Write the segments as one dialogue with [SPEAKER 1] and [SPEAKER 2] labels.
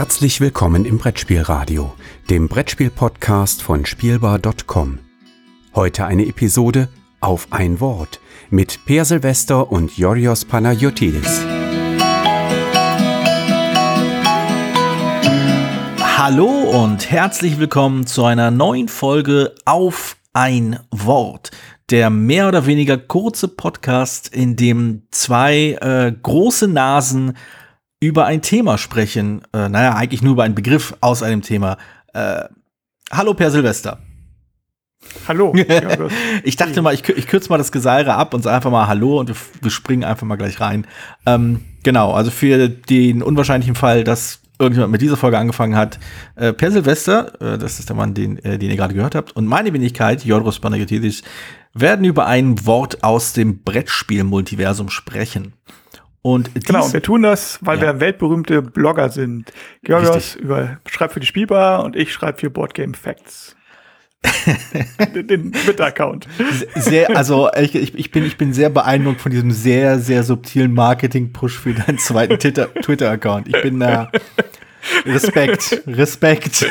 [SPEAKER 1] Herzlich willkommen im Brettspielradio, dem Brettspiel-Podcast von Spielbar.com. Heute eine Episode auf ein Wort mit Per Silvester und Yorios Panayotidis.
[SPEAKER 2] Hallo und herzlich willkommen zu einer neuen Folge auf ein Wort. Der mehr oder weniger kurze Podcast, in dem zwei äh, große Nasen über ein Thema sprechen. Äh, naja, eigentlich nur über einen Begriff aus einem Thema. Äh, hallo Per Silvester.
[SPEAKER 3] Hallo.
[SPEAKER 2] ich dachte mal, ich, ich kürze mal das Geseire ab und sage einfach mal Hallo und wir, wir springen einfach mal gleich rein. Ähm, genau, also für den unwahrscheinlichen Fall, dass irgendjemand mit dieser Folge angefangen hat, äh, Per Silvester, äh, das ist der Mann, den, äh, den ihr gerade gehört habt, und meine Wenigkeit, Jodros Panagiotis, werden über ein Wort aus dem Brettspiel-Multiversum sprechen.
[SPEAKER 3] Und genau, wir tun das, weil ja. wir weltberühmte Blogger sind. Georgios über, schreibt für die Spielbar und ich schreibe für Boardgame Facts. den Twitter-Account.
[SPEAKER 2] Sehr, also ich, ich, bin, ich bin sehr beeindruckt von diesem sehr, sehr subtilen Marketing-Push für deinen zweiten Twitter-Account. Ich bin da. Äh, Respekt, Respekt.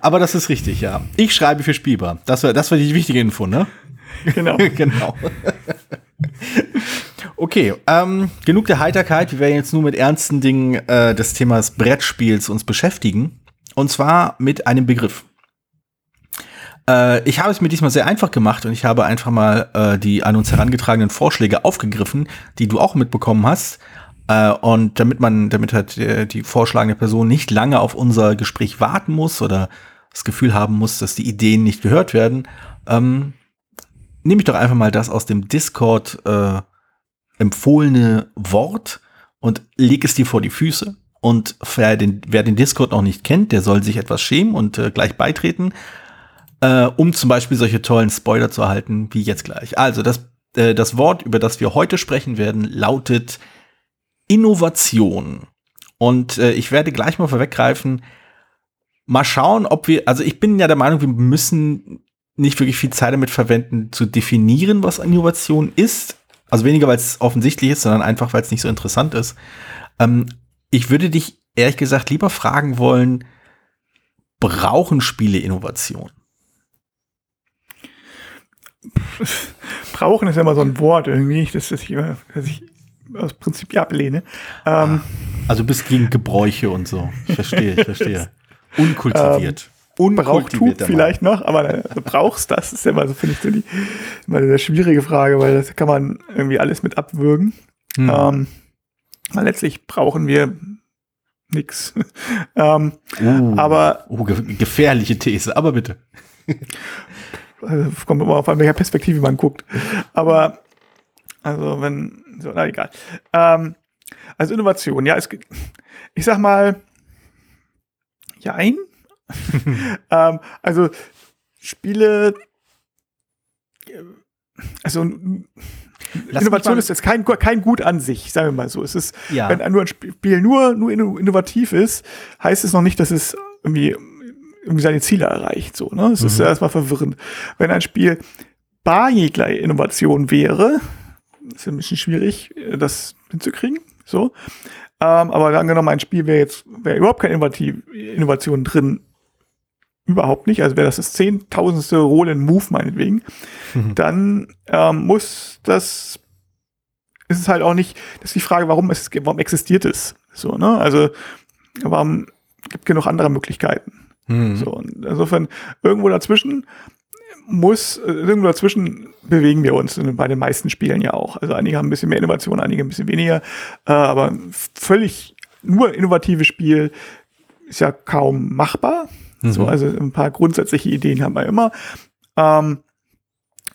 [SPEAKER 2] Aber das ist richtig, ja. Ich schreibe für Spielbar. Das war, das war die wichtige Info, ne?
[SPEAKER 3] Genau.
[SPEAKER 2] genau. Okay, ähm, genug der Heiterkeit. Wir werden jetzt nur mit ernsten Dingen äh, des Themas Brettspiels uns beschäftigen. Und zwar mit einem Begriff. Äh, ich habe es mir diesmal sehr einfach gemacht und ich habe einfach mal äh, die an uns herangetragenen Vorschläge aufgegriffen, die du auch mitbekommen hast. Äh, und damit man, damit halt äh, die vorschlagende Person nicht lange auf unser Gespräch warten muss oder das Gefühl haben muss, dass die Ideen nicht gehört werden, ähm, nehme ich doch einfach mal das aus dem Discord äh, empfohlene Wort und leg es dir vor die Füße. Und wer den, wer den Discord noch nicht kennt, der soll sich etwas schämen und äh, gleich beitreten, äh, um zum Beispiel solche tollen Spoiler zu erhalten, wie jetzt gleich. Also das, äh, das Wort, über das wir heute sprechen werden, lautet Innovation. Und äh, ich werde gleich mal vorweggreifen, mal schauen, ob wir, also ich bin ja der Meinung, wir müssen nicht wirklich viel Zeit damit verwenden, zu definieren, was Innovation ist. Also weniger, weil es offensichtlich ist, sondern einfach, weil es nicht so interessant ist. Ähm, ich würde dich ehrlich gesagt lieber fragen wollen, brauchen Spiele Innovation?
[SPEAKER 3] Brauchen ist ja immer so ein Wort irgendwie, das, das, ich, das ich aus Prinzip ablehne. Ähm,
[SPEAKER 2] also du bist gegen Gebräuche und so. Ich verstehe, ich verstehe. Unkultiviert.
[SPEAKER 3] Brauchtum vielleicht noch, aber du brauchst das, ist ja immer so, finde ich, so die, immer eine schwierige Frage, weil das kann man irgendwie alles mit abwürgen. Hm. Ähm, weil letztlich brauchen wir nix. ähm,
[SPEAKER 2] uh, aber uh, gefährliche These, aber bitte.
[SPEAKER 3] also, kommt immer auf an welcher Perspektive man guckt. Aber also wenn so, na egal. Ähm, also Innovation, ja, es ich sag mal, jein, ähm, also Spiele, also Lass Innovation ist jetzt kein, kein Gut an sich, sagen wir mal so. Es ist, ja. wenn nur ein Spiel nur, nur innovativ ist, heißt es noch nicht, dass es irgendwie, irgendwie seine Ziele erreicht. So, ne? Es mhm. ist ja erstmal verwirrend. Wenn ein Spiel bar jeglicher Innovation wäre, ist ein bisschen schwierig, das hinzukriegen. So. Ähm, aber angenommen, ein Spiel wäre jetzt, wäre überhaupt keine Innovation drin, überhaupt nicht, also wäre das das zehntausendste Roll-and-Move meinetwegen, mhm. dann ähm, muss das, ist es halt auch nicht, das ist die Frage, warum, es, warum existiert es? So, ne? Also, warum gibt genug andere Möglichkeiten? Mhm. So, und insofern, irgendwo dazwischen muss, irgendwo dazwischen bewegen wir uns bei den meisten Spielen ja auch. Also einige haben ein bisschen mehr Innovation, einige ein bisschen weniger, äh, aber völlig nur innovatives Spiel ist ja kaum machbar. Mhm. So, also ein paar grundsätzliche Ideen haben wir immer. Ähm,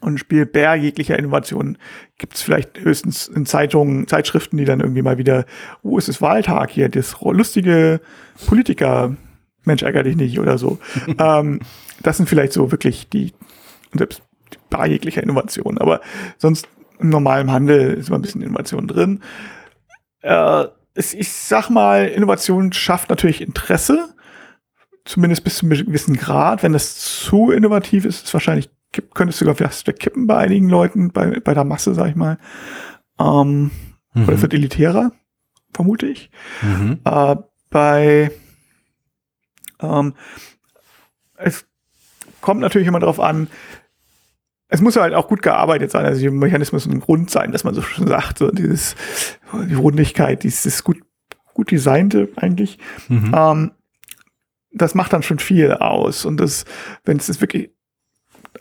[SPEAKER 3] und ein Spiel Bär jeglicher Innovation gibt es vielleicht höchstens in Zeitungen, Zeitschriften, die dann irgendwie mal wieder, oh, es ist Wahltag hier, das lustige Politiker, Mensch, ärger dich nicht oder so. ähm, das sind vielleicht so wirklich die, selbst bei jeglicher Innovation. Aber sonst im normalen Handel ist immer ein bisschen Innovation drin. Äh, ich sag mal, Innovation schafft natürlich Interesse zumindest bis zu einem gewissen Grad. Wenn das zu innovativ ist, ist wahrscheinlich könnte es sogar fast wegkippen bei einigen Leuten, bei, bei der Masse, sag ich mal. Ähm, mhm. Oder wird elitärer. vermute ich. Mhm. Äh, bei ähm, es kommt natürlich immer darauf an, es muss halt auch gut gearbeitet sein. Also die Mechanismus ein Grund sein, dass man so schon sagt, so dieses, die Rundigkeit, dieses gut, gut designte eigentlich. Mhm. Ähm, das macht dann schon viel aus. Und das, wenn es ist wirklich,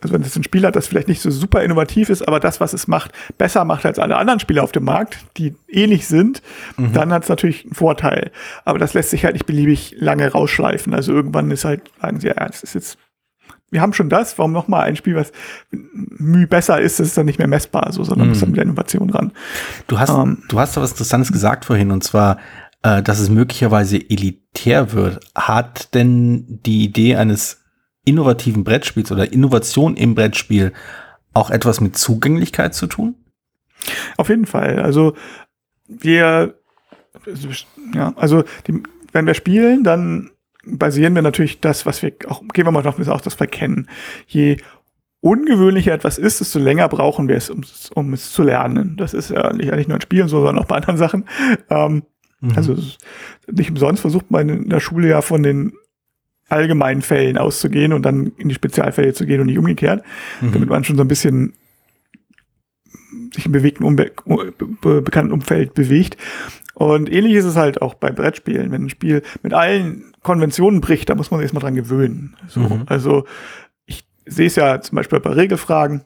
[SPEAKER 3] also wenn es ein Spiel hat, das vielleicht nicht so super innovativ ist, aber das, was es macht, besser macht als alle anderen Spiele auf dem Markt, die ähnlich sind, mhm. dann hat es natürlich einen Vorteil. Aber das lässt sich halt nicht beliebig lange rausschleifen. Also irgendwann ist halt, sagen sie, ja, es ist jetzt wir haben schon das, warum noch mal ein Spiel, was müh besser ist, das ist dann nicht mehr messbar, so, sondern mm. muss dann mit der Innovation ran.
[SPEAKER 2] Du hast, ähm, du hast da was Interessantes gesagt vorhin, und zwar, äh, dass es möglicherweise elitär wird. Hat denn die Idee eines innovativen Brettspiels oder Innovation im Brettspiel auch etwas mit Zugänglichkeit zu tun?
[SPEAKER 3] Auf jeden Fall. Also wir, ja, also die, wenn wir spielen, dann basieren wir natürlich das, was wir auch, gehen wir mal davon aus, dass wir kennen. Je ungewöhnlicher etwas ist, desto länger brauchen wir es, um, um es zu lernen. Das ist ja nicht, nicht nur ein Spiel, sondern auch bei anderen Sachen. Ähm, mhm. Also nicht umsonst versucht man in der Schule ja von den allgemeinen Fällen auszugehen und dann in die Spezialfälle zu gehen und nicht umgekehrt, mhm. damit man schon so ein bisschen sich im bewegten, Umbe be bekannten Umfeld bewegt. Und ähnlich ist es halt auch bei Brettspielen. Wenn ein Spiel mit allen Konventionen bricht, da muss man sich erstmal dran gewöhnen. So, mhm. Also ich sehe es ja zum Beispiel bei Regelfragen.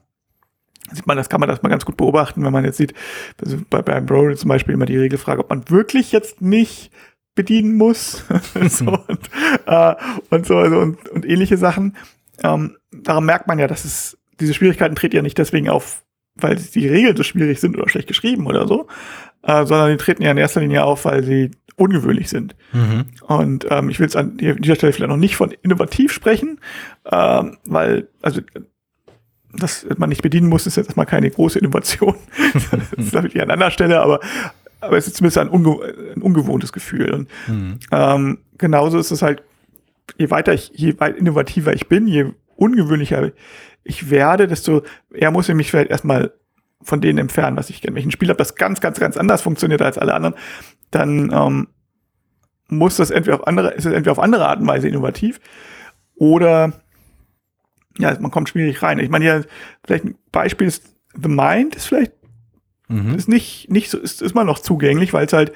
[SPEAKER 3] Sieht man, das kann man das mal ganz gut beobachten, wenn man jetzt sieht, also bei, beim Brawl zum Beispiel immer die Regelfrage, ob man wirklich jetzt nicht bedienen muss. so, und, äh, und so also, und, und ähnliche Sachen. Ähm, daran merkt man ja, dass es diese Schwierigkeiten treten ja nicht deswegen auf, weil die Regeln so schwierig sind oder schlecht geschrieben oder so, äh, sondern die treten ja in erster Linie auf, weil sie ungewöhnlich sind. Mhm. Und ähm, ich will jetzt an dieser Stelle vielleicht noch nicht von innovativ sprechen, ähm, weil, also dass man nicht bedienen muss, ist jetzt erstmal keine große Innovation. das ist damit an anderer Stelle, aber, aber es ist zumindest ein, unge ein ungewohntes Gefühl. Und mhm. ähm, genauso ist es halt, je weiter ich, je weit innovativer ich bin, je ungewöhnlicher ich werde, desto eher muss ich mich vielleicht erstmal von denen entfernen, was ich kenne. Wenn ich ein Spiel habe, das ganz, ganz, ganz anders funktioniert als alle anderen, dann ähm, muss das entweder auf andere, ist es entweder auf andere Art und Weise innovativ oder ja, man kommt schwierig rein. Ich meine, ja, vielleicht ein Beispiel ist The Mind ist vielleicht mhm. ist nicht nicht so ist ist mal noch zugänglich, weil es halt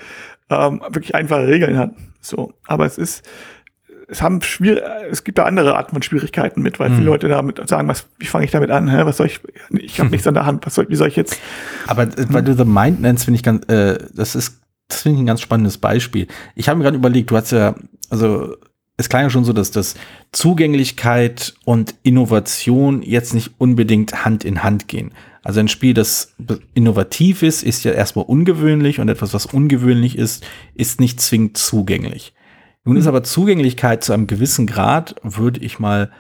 [SPEAKER 3] ähm, wirklich einfache Regeln hat. So, aber es ist es haben schwierig, es gibt da andere Arten von Schwierigkeiten mit, weil mhm. viele Leute damit sagen, was, wie fange ich damit an? Hä? Was soll ich? Ich habe nichts an der Hand. Was soll, wie soll ich jetzt?
[SPEAKER 2] Aber äh, weil du The Mind nennst, finde ich ganz, äh, das ist, das finde ich ein ganz spannendes Beispiel. Ich habe mir gerade überlegt, du hast ja, also es klang ja schon so, dass das Zugänglichkeit und Innovation jetzt nicht unbedingt Hand in Hand gehen. Also ein Spiel, das innovativ ist, ist ja erstmal ungewöhnlich und etwas, was ungewöhnlich ist, ist nicht zwingend zugänglich. Nun ist mhm. aber Zugänglichkeit zu einem gewissen Grad, würde ich mal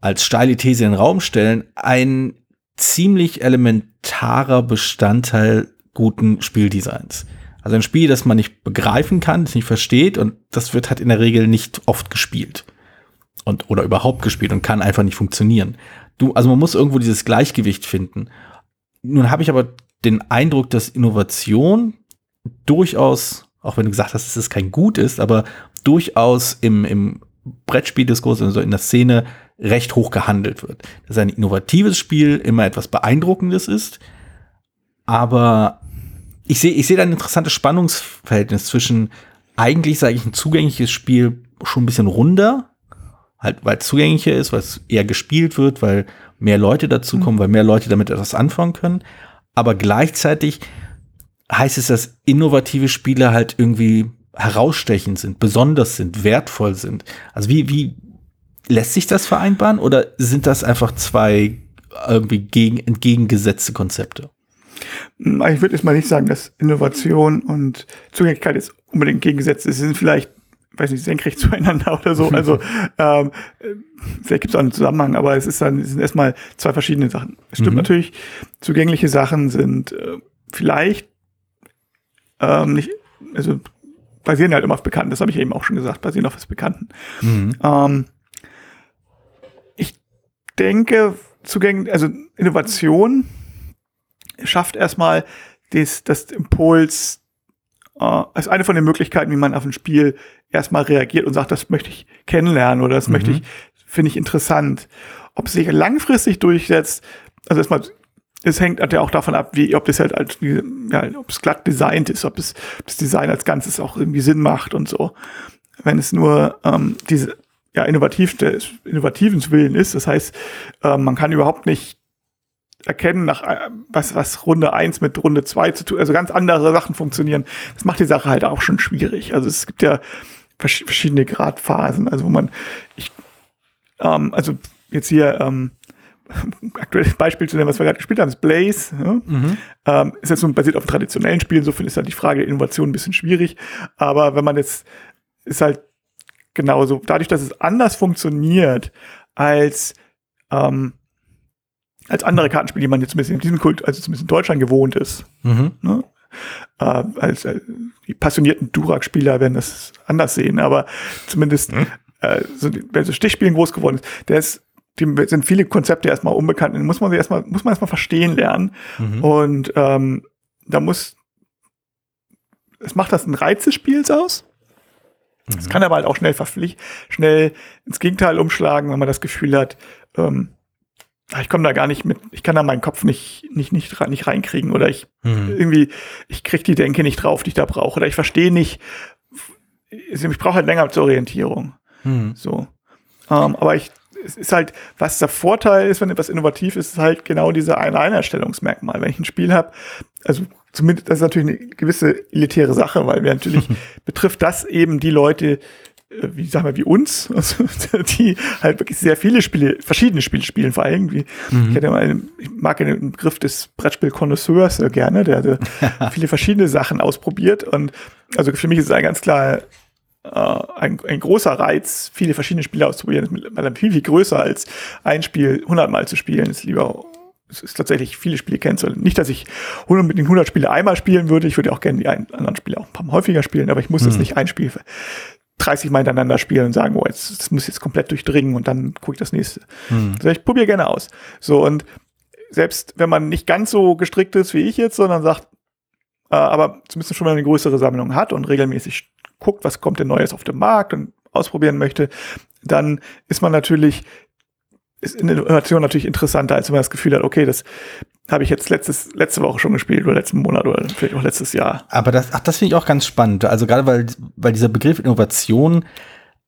[SPEAKER 2] als steile These in den Raum stellen, ein ziemlich elementarer Bestandteil guten Spieldesigns. Also ein Spiel, das man nicht begreifen kann, das nicht versteht und das wird halt in der Regel nicht oft gespielt. Und, oder überhaupt gespielt und kann einfach nicht funktionieren. Du, also man muss irgendwo dieses Gleichgewicht finden. Nun habe ich aber den Eindruck, dass Innovation durchaus, auch wenn du gesagt hast, dass es kein Gut ist, aber durchaus im, im Brettspieldiskurs, also in der Szene, recht hoch gehandelt wird. Dass ein innovatives Spiel immer etwas Beeindruckendes ist, aber ich sehe ich sehe da ein interessantes Spannungsverhältnis zwischen eigentlich, sage ich, ein zugängliches Spiel schon ein bisschen runder, halt weil es zugänglicher ist, weil es eher gespielt wird, weil mehr Leute dazukommen, mhm. weil mehr Leute damit etwas anfangen können, aber gleichzeitig heißt es, dass innovative Spiele halt irgendwie herausstechend sind, besonders sind, wertvoll sind. Also wie, wie lässt sich das vereinbaren oder sind das einfach zwei irgendwie gegen, entgegengesetzte Konzepte?
[SPEAKER 3] Hm, ich würde jetzt mal nicht sagen, dass Innovation und Zugänglichkeit jetzt unbedingt gegengesetzt ist. Sie sind vielleicht, weiß nicht, senkrecht zueinander oder so. Also ähm, vielleicht gibt es auch einen Zusammenhang, aber es ist dann es sind erstmal zwei verschiedene Sachen. Es stimmt mhm. natürlich, zugängliche Sachen sind äh, vielleicht ähm, nicht, also basieren halt immer auf Bekannten, das habe ich eben auch schon gesagt, basieren auf was Bekannten. Mhm. Ähm, ich denke, zugänglich, also Innovation schafft erstmal das, das Impuls, äh, als eine von den Möglichkeiten, wie man auf ein Spiel erstmal reagiert und sagt, das möchte ich kennenlernen oder das mhm. möchte ich, finde ich interessant. Ob es sich langfristig durchsetzt, also erstmal, es hängt halt ja auch davon ab, wie, ob das halt als, ja, ob es glatt designt ist, ob es, ob das Design als Ganzes auch irgendwie Sinn macht und so. Wenn es nur ähm, diese ja, innovativ, des innovativen Willen ist, das heißt, äh, man kann überhaupt nicht erkennen, nach, äh, was, was Runde eins mit Runde zwei zu tun, also ganz andere Sachen funktionieren. Das macht die Sache halt auch schon schwierig. Also es gibt ja verschiedene Gradphasen, also wo man, ich, ähm, also jetzt hier, ähm, aktuelles Beispiel zu nennen, was wir gerade gespielt haben, ist Blaze. Ja? Mhm. Ähm, ist jetzt nun basiert auf traditionellen Spielen, insofern ist halt die Frage der Innovation ein bisschen schwierig. Aber wenn man jetzt, ist halt genauso, dadurch, dass es anders funktioniert als ähm, als andere Kartenspiele, die man jetzt zumindest in diesem Kult, also zumindest in Deutschland gewohnt ist. Mhm. Ne? Äh, als äh, die passionierten Durak-Spieler werden das anders sehen, aber zumindest mhm. äh, so, wer so Stichspielen groß geworden ist, der ist die sind viele Konzepte erstmal unbekannt, muss man sie erstmal, muss man erstmal verstehen lernen. Mhm. Und ähm, da muss, es macht das ein Reiz des Spiels aus. Es mhm. kann aber halt auch schnell verpflicht, schnell ins Gegenteil umschlagen, wenn man das Gefühl hat, ähm, ich komme da gar nicht mit, ich kann da meinen Kopf nicht, nicht, nicht, nicht reinkriegen oder ich mhm. irgendwie, ich krieg die Denke nicht drauf, die ich da brauche oder ich verstehe nicht, ich brauche halt länger zur Orientierung. Mhm. So. Ähm, aber ich, es ist halt, was der Vorteil ist, wenn etwas innovativ ist, ist halt genau diese ein Einstellungsmerkmal. Wenn ich ein Spiel habe, also zumindest, das ist natürlich eine gewisse elitäre Sache, weil wir natürlich betrifft das eben die Leute, wie sagen wir, wie uns, also, die halt wirklich sehr viele Spiele, verschiedene Spiele spielen, vor allem. Wie, mhm. ich, mal, ich mag den Begriff des Brettspiel-Konnoisseurs äh, gerne, der also viele verschiedene Sachen ausprobiert. Und also für mich ist es ein ganz klar äh, ein, ein großer Reiz, viele verschiedene Spiele auszuprobieren, ist viel, viel größer als ein Spiel hundertmal zu spielen. Ist lieber es ist tatsächlich viele Spiele kennenzulernen. Nicht, dass ich unbedingt 100 Spiele einmal spielen würde. Ich würde auch gerne die anderen Spiele auch ein paar Mal häufiger spielen, aber ich muss mhm. jetzt nicht ein Spiel 30 Mal hintereinander spielen und sagen, oh, jetzt, das muss jetzt komplett durchdringen und dann gucke ich das nächste. Hm. Also ich probiere gerne aus. So, und selbst wenn man nicht ganz so gestrickt ist wie ich jetzt, sondern sagt, äh, aber zumindest schon mal eine größere Sammlung hat und regelmäßig guckt, was kommt denn Neues auf dem Markt und ausprobieren möchte, dann ist man natürlich, ist Innovation natürlich interessanter, als wenn man das Gefühl hat, okay, das habe ich jetzt letztes, letzte Woche schon gespielt oder letzten Monat oder vielleicht auch letztes Jahr.
[SPEAKER 2] Aber das, ach, das finde ich auch ganz spannend. Also gerade weil, weil dieser Begriff Innovation,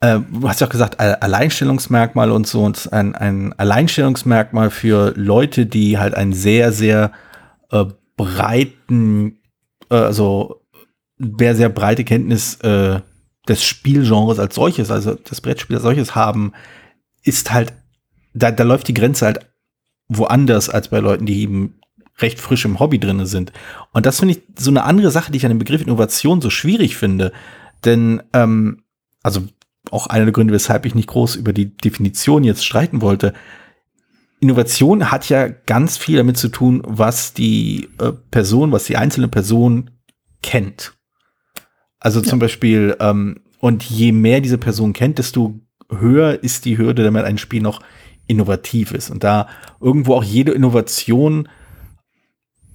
[SPEAKER 2] äh, du hast ja auch gesagt, Alleinstellungsmerkmal und so und ein, ein Alleinstellungsmerkmal für Leute, die halt einen sehr, sehr äh, breiten, äh, also sehr, sehr breite Kenntnis äh, des Spielgenres als solches, also das Brettspiel als solches haben, ist halt, da, da läuft die Grenze halt woanders als bei Leuten, die eben recht frisch im Hobby drinne sind. Und das finde ich so eine andere Sache, die ich an dem Begriff Innovation so schwierig finde. Denn, ähm, also auch einer der Gründe, weshalb ich nicht groß über die Definition jetzt streiten wollte. Innovation hat ja ganz viel damit zu tun, was die äh, Person, was die einzelne Person kennt. Also zum ja. Beispiel, ähm, und je mehr diese Person kennt, desto höher ist die Hürde, damit ein Spiel noch innovativ ist. Und da irgendwo auch jede Innovation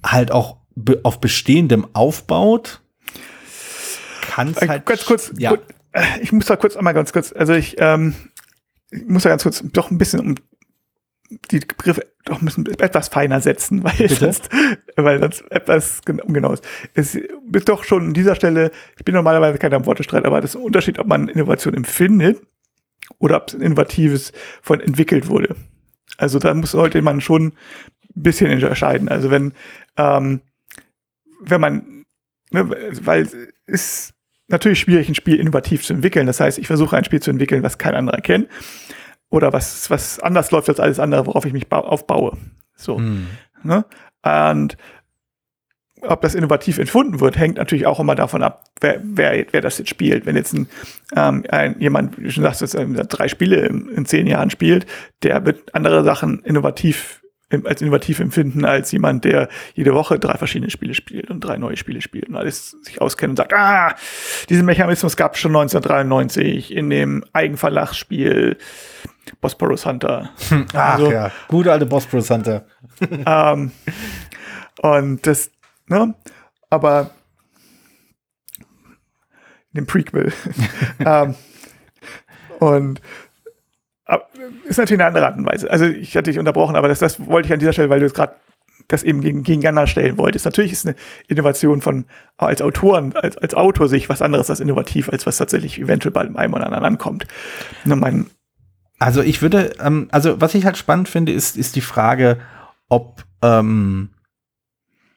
[SPEAKER 2] halt auch be auf bestehendem aufbaut,
[SPEAKER 3] kann es äh, halt. Ganz kurz, ja. Gut, äh, ich muss da kurz einmal ganz kurz, also ich, ähm, ich muss da ganz kurz doch ein bisschen um die Begriffe doch müssen etwas feiner setzen, weil Bitte? sonst, weil sonst etwas ungenau ist. Es ist doch schon an dieser Stelle, ich bin normalerweise keiner am Wortestreit, aber das ist ein Unterschied, ob man Innovation empfindet oder ob es ein innovatives von entwickelt wurde. Also da muss heute man schon ein bisschen unterscheiden. Also wenn, ähm, wenn man, ne, weil es ist natürlich schwierig, ein Spiel innovativ zu entwickeln. Das heißt, ich versuche ein Spiel zu entwickeln, was kein anderer kennt oder was, was anders läuft als alles andere, worauf ich mich aufbaue. So. Hm. Ne? Und ob das innovativ empfunden wird, hängt natürlich auch immer davon ab, wer, wer, wer das jetzt spielt. Wenn jetzt ein, ähm, ein jemand, wie du schon sagst, jetzt ähm, drei Spiele in, in, zehn Jahren spielt, der wird andere Sachen innovativ als innovativ empfinden als jemand, der jede Woche drei verschiedene Spiele spielt und drei neue Spiele spielt und alles sich auskennt und sagt, ah, diesen Mechanismus gab es schon 1993 in dem Eigenverlagsspiel Bosporus Hunter.
[SPEAKER 2] Ach also, ja, gute alte Bosporus Hunter.
[SPEAKER 3] ähm, und das, Ne? Aber dem Prequel. ähm, und ist natürlich eine andere Art und Weise. Also ich hatte dich unterbrochen, aber das, das wollte ich an dieser Stelle, weil du es gerade das eben gegen, gegeneinander stellen wolltest. Natürlich ist eine Innovation von als Autoren, als, als Autor sich was anderes als innovativ, als was tatsächlich eventuell bei einem oder anderen ankommt. Nur mein
[SPEAKER 2] also ich würde, ähm, also was ich halt spannend finde, ist, ist die Frage, ob, ähm,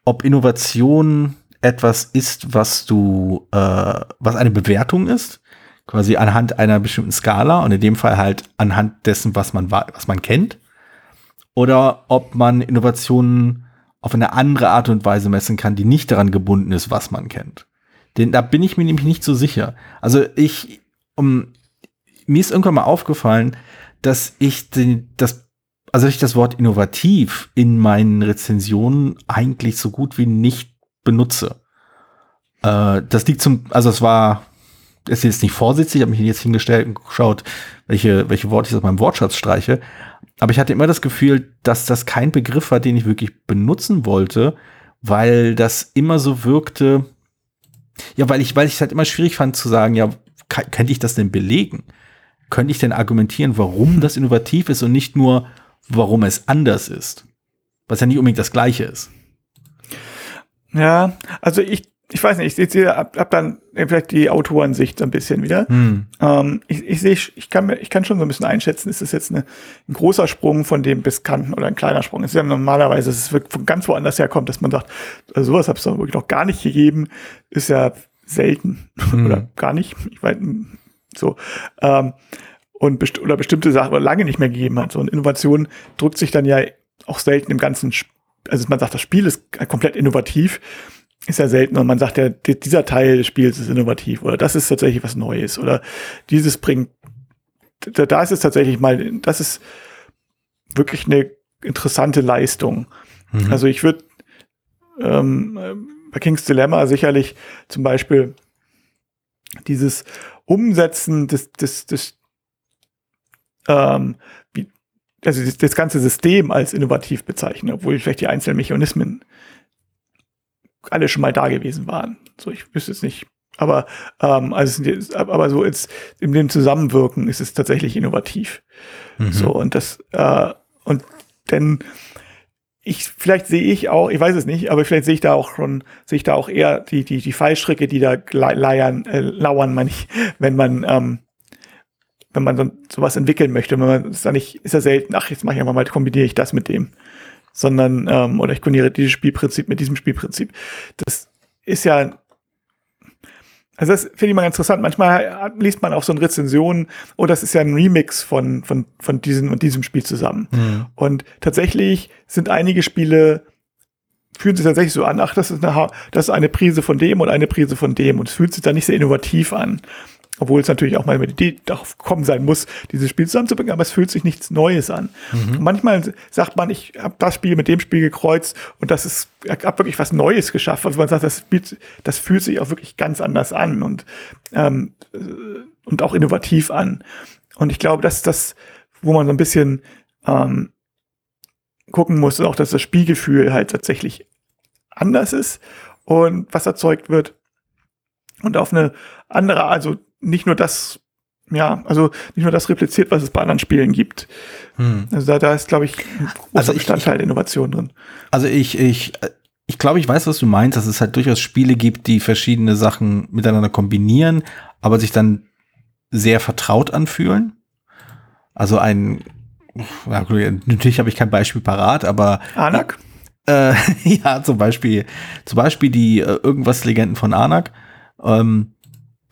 [SPEAKER 2] ob Innovation etwas ist, was du, äh, was eine Bewertung ist, quasi anhand einer bestimmten Skala und in dem Fall halt anhand dessen, was man was man kennt, oder ob man Innovationen auf eine andere Art und Weise messen kann, die nicht daran gebunden ist, was man kennt. Denn da bin ich mir nämlich nicht so sicher. Also ich, um, mir ist irgendwann mal aufgefallen, dass ich den, das, also ich das Wort innovativ in meinen Rezensionen eigentlich so gut wie nicht benutze. Äh, das liegt zum, also es war, es ist jetzt nicht vorsitzig, ich habe mich jetzt hingestellt und geschaut, welche, welche Worte ich aus meinem Wortschatz streiche. Aber ich hatte immer das Gefühl, dass das kein Begriff war, den ich wirklich benutzen wollte, weil das immer so wirkte, ja, weil ich, weil ich es halt immer schwierig fand zu sagen, ja, könnte ich das denn belegen? Könnte ich denn argumentieren, warum das innovativ ist und nicht nur, warum es anders ist? Was ja nicht unbedingt das Gleiche ist.
[SPEAKER 3] Ja, also ich ich weiß nicht, ich sehe ab, ab dann vielleicht die Autorensicht so ein bisschen wieder. Hm. Ähm, ich, ich sehe, ich kann mir, ich kann schon so ein bisschen einschätzen, ist das jetzt eine, ein großer Sprung von dem Biskanten oder ein kleiner Sprung? Es ist ja normalerweise, dass es von ganz woanders herkommt, dass man sagt, also sowas habe es wirklich noch gar nicht gegeben, ist ja selten hm. oder gar nicht. Ich weiß, so. Ähm, und best oder bestimmte Sachen oder lange nicht mehr gegeben hat. So eine Innovation drückt sich dann ja auch selten im ganzen, Sp also man sagt, das Spiel ist komplett innovativ ist ja selten und man sagt ja, dieser Teil des Spiels ist innovativ oder das ist tatsächlich was Neues oder dieses bringt, da, da ist es tatsächlich mal, das ist wirklich eine interessante Leistung. Mhm. Also ich würde ähm, bei King's Dilemma sicherlich zum Beispiel dieses Umsetzen des, des, des ähm, wie, also das, das ganze System als innovativ bezeichnen, obwohl ich vielleicht die einzelnen Mechanismen alle schon mal da gewesen waren. So, ich wüsste es nicht. Aber, ähm, also, aber so jetzt in dem Zusammenwirken ist es tatsächlich innovativ. Mhm. So, und das, äh, und denn ich, vielleicht sehe ich auch, ich weiß es nicht, aber vielleicht sehe ich da auch schon, sehe ich da auch eher die, die, die Fallstricke, die da leiern, äh, lauern, ich, wenn man, ähm, wenn man so, sowas entwickeln möchte, wenn man ist da nicht, ist ja selten, ach, jetzt mache ich einfach mal, kombiniere ich das mit dem sondern, ähm, oder ich kombiniere dieses Spielprinzip mit diesem Spielprinzip. Das ist ja, also das finde ich mal ganz interessant. Manchmal liest man auch so eine Rezension, oh, das ist ja ein Remix von, von, von diesem und diesem Spiel zusammen. Mhm. Und tatsächlich sind einige Spiele, fühlen sich tatsächlich so an, ach, das ist eine, das ist eine Prise von dem und eine Prise von dem und es fühlt sich dann nicht sehr innovativ an. Obwohl es natürlich auch mal mit Idee darauf kommen sein muss, dieses Spiel zusammenzubringen, aber es fühlt sich nichts Neues an. Mhm. Manchmal sagt man, ich habe das Spiel mit dem Spiel gekreuzt und das ist, habe wirklich was Neues geschafft. Also man sagt, das Spiel, das fühlt sich auch wirklich ganz anders an und, ähm, und auch innovativ an. Und ich glaube, das ist das, wo man so ein bisschen ähm, gucken muss, auch dass das Spielgefühl halt tatsächlich anders ist und was erzeugt wird. Und auf eine andere, also nicht nur das, ja, also nicht nur das repliziert, was es bei anderen Spielen gibt. Hm. Also da, da ist, glaube ich, ein großer also ich, Bestandteil ich, Innovation drin.
[SPEAKER 2] Also ich, ich, ich glaube, ich weiß, was du meinst, dass es halt durchaus Spiele gibt, die verschiedene Sachen miteinander kombinieren, aber sich dann sehr vertraut anfühlen. Also ein, ja, natürlich habe ich kein Beispiel parat, aber
[SPEAKER 3] Anak?
[SPEAKER 2] Äh, ja, zum Beispiel, zum Beispiel die äh, irgendwas Legenden von Anak. Ähm,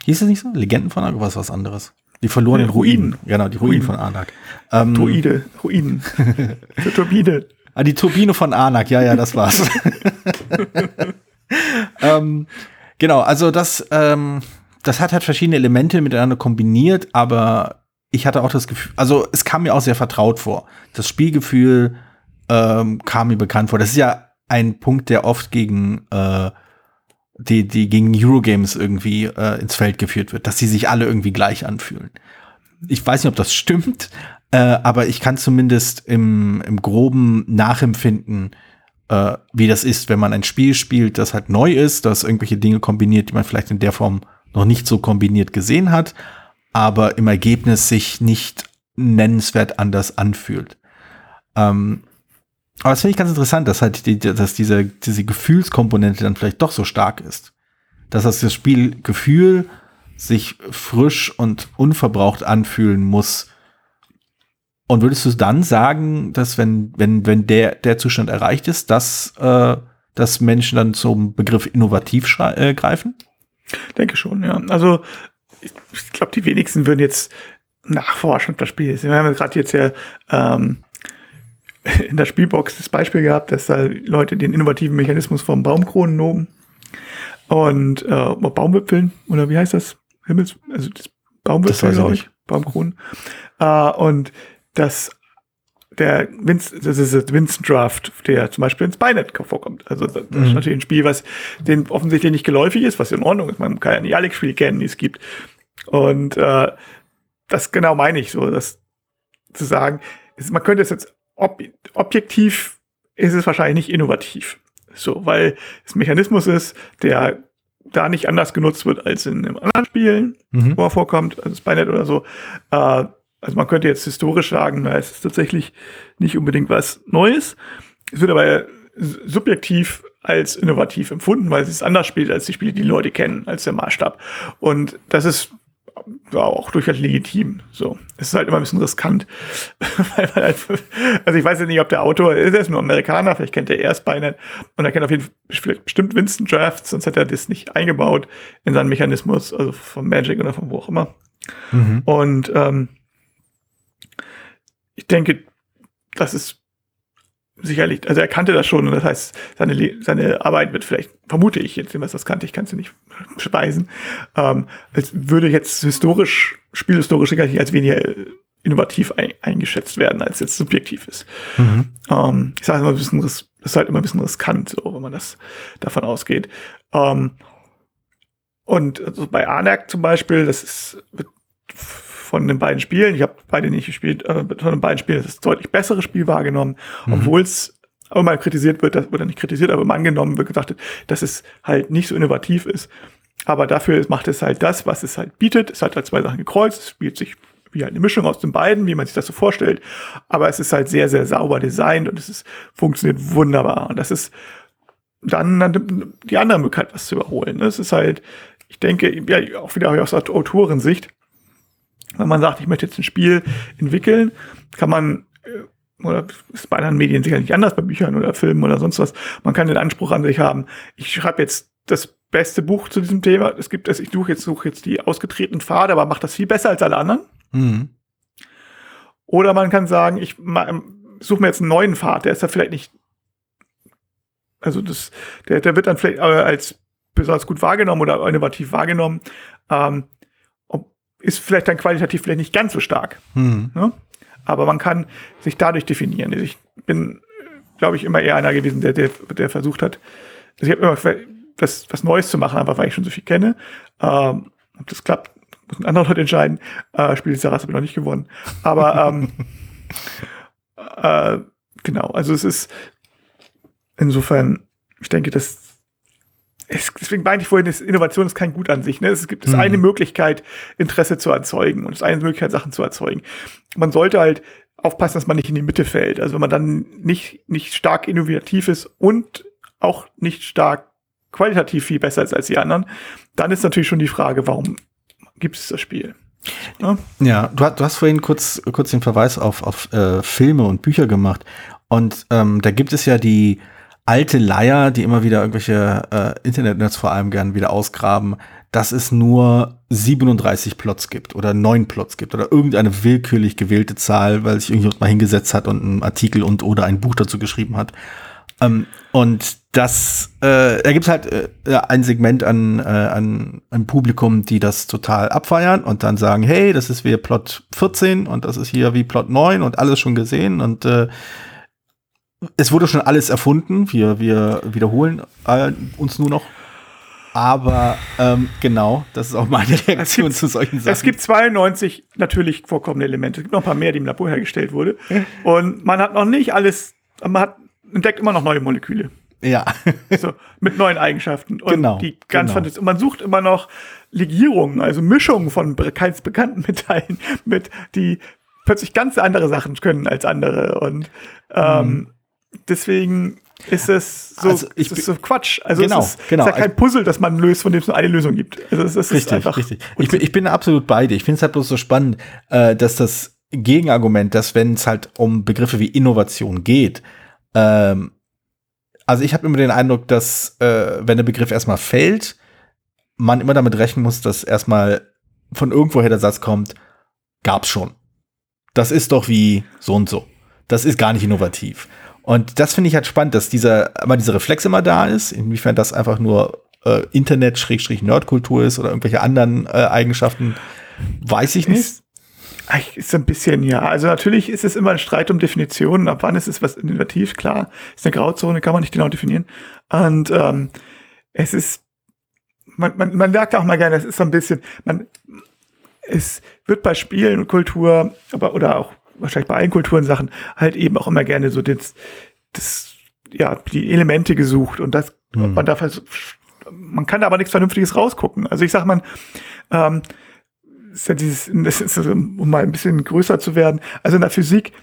[SPEAKER 2] Hieß es nicht so? Legenden von Anak oder was was anderes? Die verlorenen Ruinen. Ruinen. Genau, die Ruinen, Ruinen. von Anak.
[SPEAKER 3] Ähm, Druide, Ruinen. die
[SPEAKER 2] Turbine. Ah, die Turbine von Anak, ja, ja, das war's. ähm, genau, also das, ähm, das hat halt verschiedene Elemente miteinander kombiniert, aber ich hatte auch das Gefühl, also es kam mir auch sehr vertraut vor. Das Spielgefühl ähm, kam mir bekannt vor. Das ist ja ein Punkt, der oft gegen äh, die, die gegen Eurogames irgendwie äh, ins Feld geführt wird, dass sie sich alle irgendwie gleich anfühlen. Ich weiß nicht, ob das stimmt, äh, aber ich kann zumindest im, im groben nachempfinden, äh, wie das ist, wenn man ein Spiel spielt, das halt neu ist, das irgendwelche Dinge kombiniert, die man vielleicht in der Form noch nicht so kombiniert gesehen hat, aber im Ergebnis sich nicht nennenswert anders anfühlt. Ähm, aber das finde ich ganz interessant, dass halt die, dass diese, diese Gefühlskomponente dann vielleicht doch so stark ist. Dass das Spielgefühl sich frisch und unverbraucht anfühlen muss. Und würdest du dann sagen, dass wenn, wenn, wenn der, der Zustand erreicht ist, dass, äh, dass Menschen dann zum Begriff innovativ äh, greifen?
[SPEAKER 3] Denke schon, ja. Also ich, ich glaube, die wenigsten würden jetzt nachforschen, das Spiel ist. Wir haben gerade jetzt ja ähm, in der Spielbox das Beispiel gehabt, dass da Leute den innovativen Mechanismus vom Baumkronen loben und äh, Baumwipfeln oder wie heißt das? Himmels, also das Baumwipfel, glaube ich, Baumkronen. Äh, und das der Vince, das ist das Vincent Draft, der zum Beispiel ins Spynet vorkommt. Also das mhm. ist natürlich ein Spiel, was den offensichtlich nicht geläufig ist, was in Ordnung ist. Man kann ja nicht alle Spiele kennen, die es gibt. Und äh, das genau meine ich so, das zu sagen, man könnte es jetzt ob, objektiv ist es wahrscheinlich nicht innovativ. So, weil es ein Mechanismus ist, der da nicht anders genutzt wird als in einem anderen Spielen, mhm. wo er vorkommt, also Spynet oder so. Äh, also man könnte jetzt historisch sagen, na, es ist tatsächlich nicht unbedingt was Neues. Es wird aber subjektiv als innovativ empfunden, weil es anders spielt als die Spiele, die, die Leute kennen, als der Maßstab. Und das ist ja, auch durchaus legitim. So, es ist halt immer ein bisschen riskant, halt, also ich weiß ja nicht, ob der Autor ist, er ist nur Amerikaner, vielleicht kennt er erst Spynet und er kennt auf jeden Fall bestimmt Winston Drafts, sonst hätte er das nicht eingebaut in seinen Mechanismus, also von Magic oder von wo auch immer. Mhm. Und ähm, ich denke, das ist sicherlich, also er kannte das schon und das heißt, seine, seine Arbeit wird vielleicht, vermute ich jetzt, was das kannte, ich kann es nicht speisen, ähm, als würde jetzt historisch, spielhistorisch sicherlich als weniger innovativ ein, eingeschätzt werden, als jetzt subjektiv ist. Mhm. Ähm, ich sage immer ein bisschen, das ist halt immer ein bisschen riskant, so, wenn man das davon ausgeht. Ähm, und also bei Anak zum Beispiel, das ist, wird von den beiden Spielen, ich habe beide nicht gespielt, äh, von den beiden Spielen das deutlich bessere Spiel wahrgenommen, mhm. obwohl es auch mal kritisiert wird, oder nicht kritisiert, aber immer angenommen wird, gesagt, dass es halt nicht so innovativ ist. Aber dafür macht es halt das, was es halt bietet. Es hat halt zwei Sachen gekreuzt, es spielt sich wie halt eine Mischung aus den beiden, wie man sich das so vorstellt. Aber es ist halt sehr, sehr sauber designt und es ist, funktioniert wunderbar. Und das ist dann die andere Möglichkeit, was zu überholen. Es ist halt, ich denke, ja, auch wieder aus der Autorensicht, wenn man sagt, ich möchte jetzt ein Spiel entwickeln, kann man, äh, oder ist bei anderen Medien sicher nicht anders, bei Büchern oder Filmen oder sonst was, man kann den Anspruch an sich haben, ich schreibe jetzt das beste Buch zu diesem Thema. Es gibt es, ich suche jetzt, suche jetzt die ausgetretenen Pfade, aber mache das viel besser als alle anderen. Mhm. Oder man kann sagen, ich suche mir jetzt einen neuen Pfad, der ist ja vielleicht nicht, also das, der, der wird dann vielleicht äh, als besonders gut wahrgenommen oder innovativ wahrgenommen. Ähm, ist vielleicht dann qualitativ vielleicht nicht ganz so stark. Mhm. Ne? Aber man kann sich dadurch definieren. Ich bin, glaube ich, immer eher einer gewesen, der, der, der versucht hat, also ich habe immer was, was Neues zu machen, aber weil ich schon so viel kenne. Ähm, ob das klappt, müssen andere Leute entscheiden. Äh, Spiel des Jahres habe ich noch nicht gewonnen. Aber ähm, äh, genau, also es ist insofern, ich denke, dass es, deswegen meinte ich vorhin, das Innovation ist kein Gut an sich. Ne? Es gibt es mhm. eine Möglichkeit, Interesse zu erzeugen und es ist eine Möglichkeit, Sachen zu erzeugen. Man sollte halt aufpassen, dass man nicht in die Mitte fällt. Also wenn man dann nicht, nicht stark innovativ ist und auch nicht stark qualitativ viel besser ist als die anderen, dann ist natürlich schon die Frage, warum gibt es das Spiel?
[SPEAKER 2] Ja, ja du, du, hast vorhin kurz, kurz den Verweis auf, auf äh, Filme und Bücher gemacht. Und ähm, da gibt es ja die alte Leier, die immer wieder irgendwelche äh, Internetnerds vor allem gern wieder ausgraben, dass es nur 37 Plots gibt oder neun Plots gibt oder irgendeine willkürlich gewählte Zahl, weil sich irgendjemand mal hingesetzt hat und einen Artikel und oder ein Buch dazu geschrieben hat. Ähm, und das, äh, da gibt es halt äh, ein Segment an, äh, an ein Publikum, die das total abfeiern und dann sagen, hey, das ist wie Plot 14 und das ist hier wie Plot 9 und alles schon gesehen und äh, es wurde schon alles erfunden. Wir, wir wiederholen äh, uns nur noch. Aber ähm, genau, das ist auch meine Reaktion gibt, zu solchen Sachen.
[SPEAKER 3] Es gibt 92 natürlich vorkommende Elemente. Es gibt noch ein paar mehr, die im Labor hergestellt wurde. Und man hat noch nicht alles, man hat entdeckt immer noch neue Moleküle.
[SPEAKER 2] Ja.
[SPEAKER 3] so, mit neuen Eigenschaften. Und
[SPEAKER 2] genau.
[SPEAKER 3] Die ganz
[SPEAKER 2] genau.
[SPEAKER 3] Und man sucht immer noch Legierungen, also Mischungen von keins bekannten Metallen, mit die plötzlich ganz andere Sachen können als andere. Und ähm, mhm. Deswegen ist es so, also ich, ist so Quatsch. Also
[SPEAKER 2] genau,
[SPEAKER 3] es ist,
[SPEAKER 2] genau.
[SPEAKER 3] ist ja kein Puzzle, das man löst, von dem es nur eine Lösung gibt. Also es, es
[SPEAKER 2] richtig. Richtig. Ich bin, ich bin absolut bei dir. Ich finde es halt bloß so spannend, äh, dass das Gegenargument, dass wenn es halt um Begriffe wie Innovation geht, ähm, also ich habe immer den Eindruck, dass äh, wenn der Begriff erstmal fällt, man immer damit rechnen muss, dass erstmal von irgendwoher der Satz kommt, gab's schon. Das ist doch wie so und so. Das ist gar nicht innovativ. Und das finde ich halt spannend, dass dieser, immer diese Reflex immer da ist, inwiefern das einfach nur äh, Internet-Nerdkultur ist oder irgendwelche anderen äh, Eigenschaften, weiß ich nicht.
[SPEAKER 3] Ist, ist ein bisschen, ja. Also natürlich ist es immer ein Streit um Definitionen. Ab wann ist es was innovativ? Klar, ist eine Grauzone, kann man nicht genau definieren. Und ähm, es ist, man, man, man merkt auch mal gerne, es ist so ein bisschen, man, es wird bei Spielen und Kultur, aber oder auch wahrscheinlich bei allen Kulturen Sachen halt eben auch immer gerne so das, das ja, die Elemente gesucht und das, hm. man darf halt, man kann da aber nichts Vernünftiges rausgucken. Also ich sag mal, ähm, ist ja dieses, das ist, um mal ein bisschen größer zu werden. Also in der Physik,